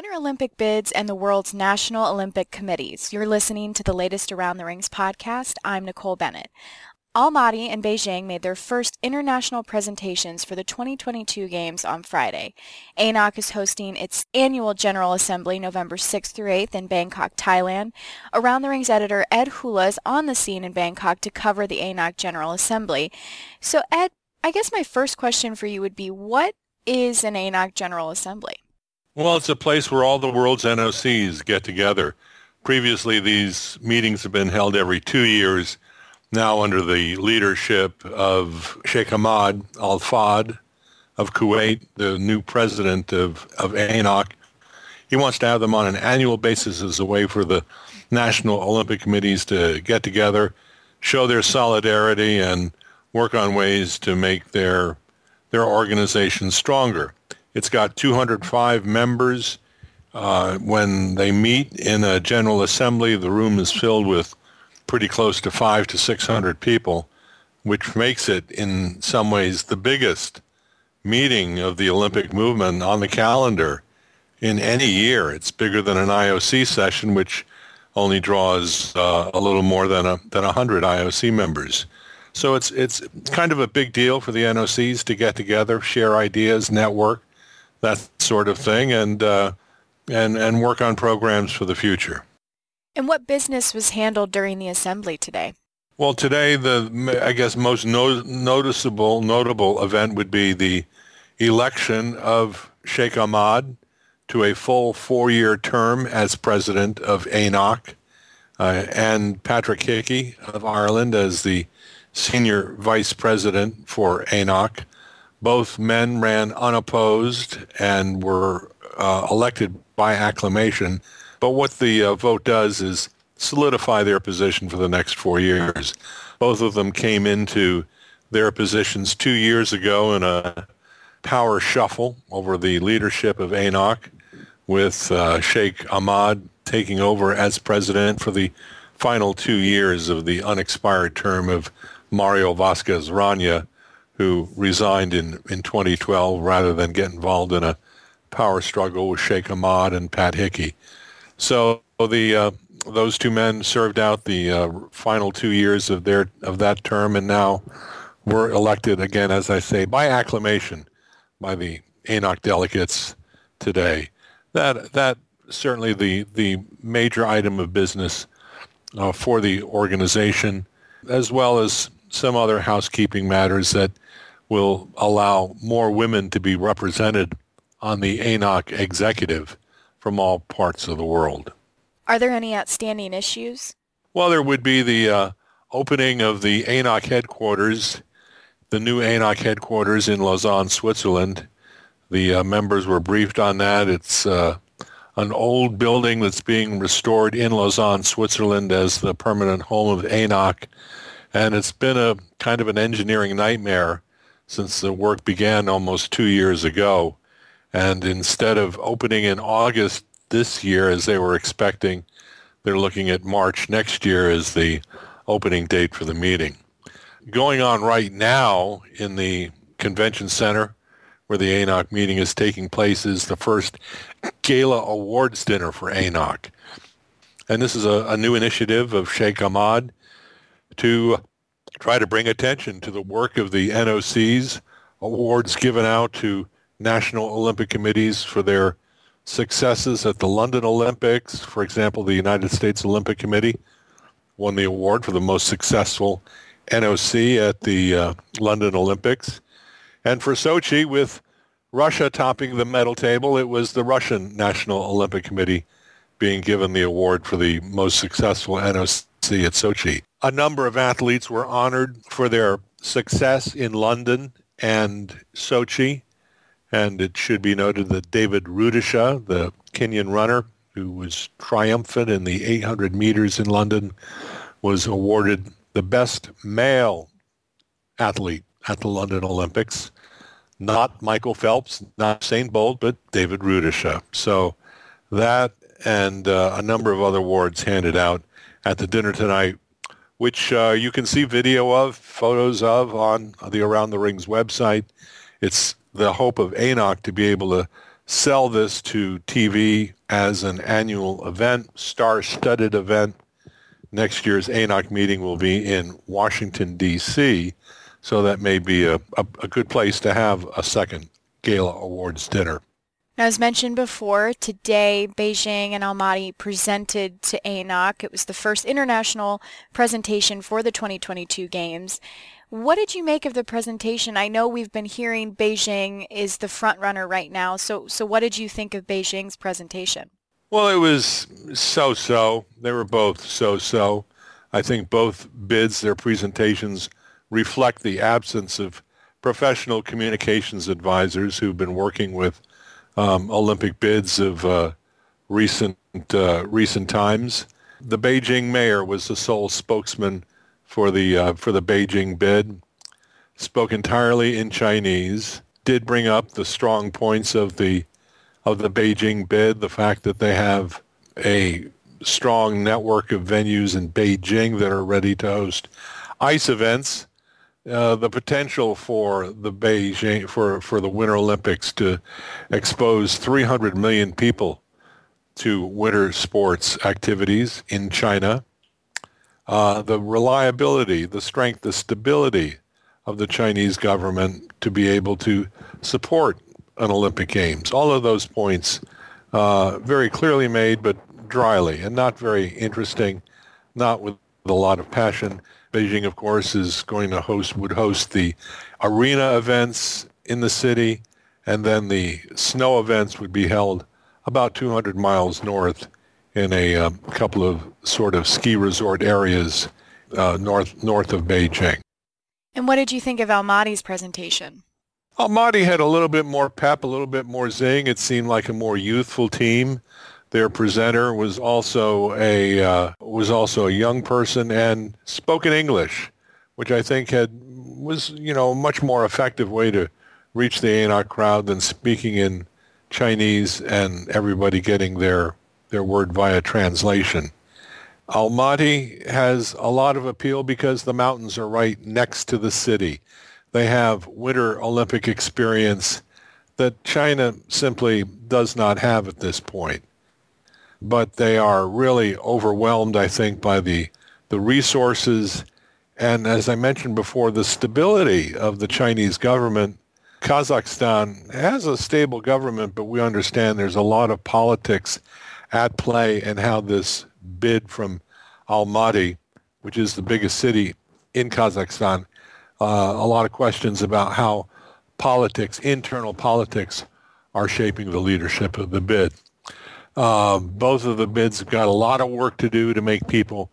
Winter Olympic bids and the world's national Olympic committees. You're listening to the latest Around the Rings podcast. I'm Nicole Bennett. Almaty and Beijing made their first international presentations for the 2022 Games on Friday. ANOC is hosting its annual General Assembly November 6th through 8th in Bangkok, Thailand. Around the Rings editor Ed Hula is on the scene in Bangkok to cover the ANOC General Assembly. So Ed, I guess my first question for you would be, what is an ANOC General Assembly? Well, it's a place where all the world's NOCs get together. Previously, these meetings have been held every two years, now under the leadership of Sheikh Ahmad Al Fahad of Kuwait, the new president of, of ANOC. He wants to have them on an annual basis as a way for the national Olympic committees to get together, show their solidarity, and work on ways to make their, their organization stronger. It's got 205 members. Uh, when they meet in a general assembly, the room is filled with pretty close to five to 600 people, which makes it in some ways the biggest meeting of the Olympic movement on the calendar in any year. It's bigger than an IOC session, which only draws uh, a little more than a than 100 IOC members. So it's it's kind of a big deal for the NOCs to get together, share ideas, network, that sort of thing, and uh, and and work on programs for the future. And what business was handled during the assembly today? Well, today the I guess most no, noticeable notable event would be the election of Sheikh Ahmad to a full four-year term as president of ANOC, uh, and Patrick Hickey of Ireland as the senior vice president for ANOC. Both men ran unopposed and were uh, elected by acclamation. But what the uh, vote does is solidify their position for the next four years. Both of them came into their positions two years ago in a power shuffle over the leadership of ANOC with uh, Sheikh Ahmad taking over as president for the final two years of the unexpired term of Mario Vázquez Raña, who resigned in, in 2012 rather than get involved in a power struggle with Sheikh Ahmad and Pat Hickey. So the uh, those two men served out the uh, final two years of their of that term, and now were elected again, as I say, by acclamation by the ANOC delegates today. That that certainly the the major item of business uh, for the organization, as well as some other housekeeping matters that will allow more women to be represented on the ANOC executive from all parts of the world. Are there any outstanding issues? Well, there would be the uh, opening of the ANOC headquarters, the new ANOC headquarters in Lausanne, Switzerland. The uh, members were briefed on that. It's uh, an old building that's being restored in Lausanne, Switzerland as the permanent home of ANOC. And it's been a kind of an engineering nightmare since the work began almost two years ago. And instead of opening in August this year as they were expecting, they're looking at March next year as the opening date for the meeting. Going on right now in the convention center where the ANOC meeting is taking place is the first gala awards dinner for ANOC. And this is a, a new initiative of Sheikh Ahmad to try to bring attention to the work of the NOCs, awards given out to national Olympic committees for their successes at the London Olympics. For example, the United States Olympic Committee won the award for the most successful NOC at the uh, London Olympics. And for Sochi, with Russia topping the medal table, it was the Russian National Olympic Committee being given the award for the most successful NOC at Sochi. A number of athletes were honored for their success in London and Sochi. And it should be noted that David Rudisha, the Kenyan runner who was triumphant in the 800 meters in London, was awarded the best male athlete at the London Olympics. Not Michael Phelps, not Usain Bolt, but David Rudisha. So that and uh, a number of other awards handed out at the dinner tonight, which uh, you can see video of, photos of on the Around the Rings website. It's the hope of ANOC to be able to sell this to TV as an annual event, star-studded event. Next year's ANOC meeting will be in Washington, D.C., so that may be a, a, a good place to have a second gala awards dinner. As mentioned before, today Beijing and Almaty presented to ANOC. It was the first international presentation for the 2022 Games. What did you make of the presentation? I know we've been hearing Beijing is the front runner right now. So, so what did you think of Beijing's presentation? Well, it was so-so. They were both so-so. I think both bids, their presentations reflect the absence of professional communications advisors who've been working with um, Olympic bids of uh, recent uh, recent times. The Beijing mayor was the sole spokesman for the uh, for the Beijing bid. Spoke entirely in Chinese. Did bring up the strong points of the of the Beijing bid, the fact that they have a strong network of venues in Beijing that are ready to host ice events uh, the potential for the Beijing for for the Winter Olympics to expose 300 million people to winter sports activities in China. Uh, the reliability, the strength, the stability of the Chinese government to be able to support an Olympic Games. All of those points uh, very clearly made, but dryly and not very interesting, not with a lot of passion. Beijing, of course, is going to host would host the arena events in the city, and then the snow events would be held about 200 miles north in a um, couple of sort of ski resort areas uh, north north of Beijing. And what did you think of Almaty's presentation? Almaty had a little bit more pep, a little bit more zing. It seemed like a more youthful team. Their presenter was also a uh, was also a young person and spoke in English, which I think had was you know a much more effective way to reach the ANOC crowd than speaking in Chinese and everybody getting their their word via translation. Almaty has a lot of appeal because the mountains are right next to the city. They have winter Olympic experience that China simply does not have at this point but they are really overwhelmed, I think, by the, the resources and, as I mentioned before, the stability of the Chinese government. Kazakhstan has a stable government, but we understand there's a lot of politics at play and how this bid from Almaty, which is the biggest city in Kazakhstan, uh, a lot of questions about how politics, internal politics, are shaping the leadership of the bid. Uh, both of the bids got a lot of work to do to make people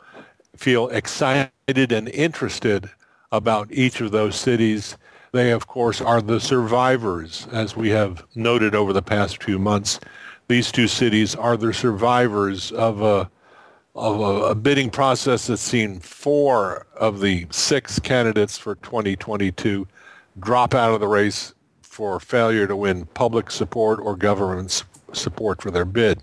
feel excited and interested about each of those cities. They, of course, are the survivors, as we have noted over the past few months. These two cities are the survivors of a of a, a bidding process that's seen four of the six candidates for 2022 drop out of the race for failure to win public support or government support for their bid.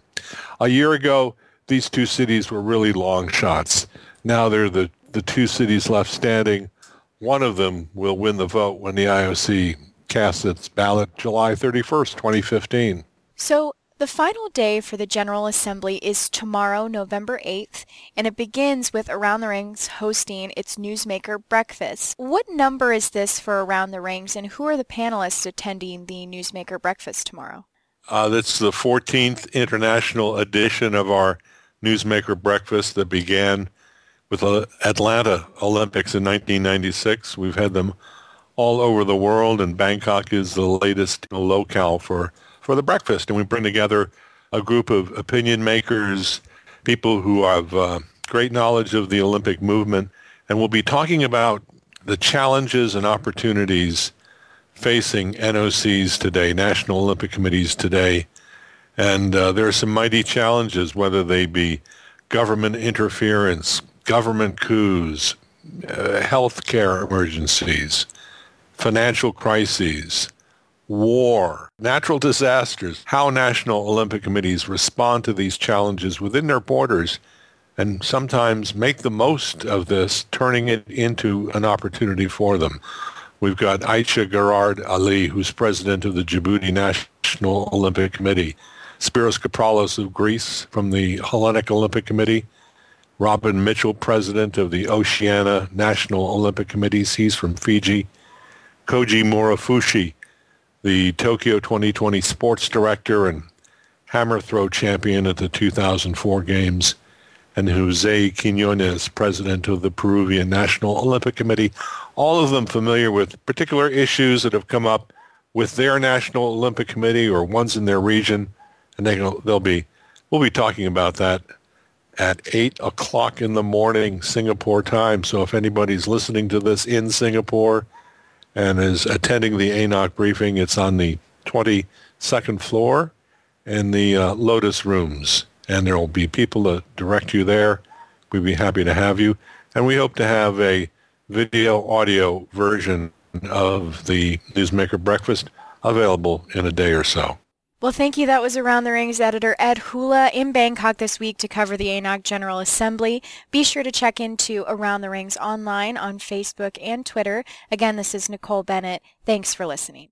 A year ago, these two cities were really long shots. Now they're the, the two cities left standing. One of them will win the vote when the IOC casts its ballot July 31st, 2015. So the final day for the General Assembly is tomorrow, November 8th, and it begins with Around the Rings hosting its Newsmaker Breakfast. What number is this for Around the Rings, and who are the panelists attending the Newsmaker Breakfast tomorrow? Uh, that's the 14th international edition of our Newsmaker Breakfast that began with the Atlanta Olympics in 1996. We've had them all over the world, and Bangkok is the latest locale for, for the breakfast. And we bring together a group of opinion makers, people who have uh, great knowledge of the Olympic movement, and we'll be talking about the challenges and opportunities facing NOCs today, National Olympic Committees today. And uh, there are some mighty challenges, whether they be government interference, government coups, uh, healthcare emergencies, financial crises, war, natural disasters, how national Olympic committees respond to these challenges within their borders and sometimes make the most of this, turning it into an opportunity for them. We've got Aicha Garad Ali, who's president of the Djibouti National Olympic Committee. Spyros Capralos of Greece from the Hellenic Olympic Committee. Robin Mitchell, president of the Oceania National Olympic Committees. He's from Fiji. Koji Murofushi, the Tokyo 2020 sports director and hammer throw champion at the 2004 Games, and Jose Quinones, president of the Peruvian National Olympic Committee, all of them familiar with particular issues that have come up with their National Olympic Committee or ones in their region, and they, they'll be, we'll be talking about that at 8 o'clock in the morning Singapore time. So if anybody's listening to this in Singapore and is attending the ANOC briefing, it's on the 22nd floor in the uh, Lotus rooms. And there will be people to direct you there. We'd be happy to have you. And we hope to have a video audio version of the Newsmaker Breakfast available in a day or so. Well, thank you. That was Around the Rings editor Ed Hula in Bangkok this week to cover the ANOC General Assembly. Be sure to check into Around the Rings online on Facebook and Twitter. Again, this is Nicole Bennett. Thanks for listening.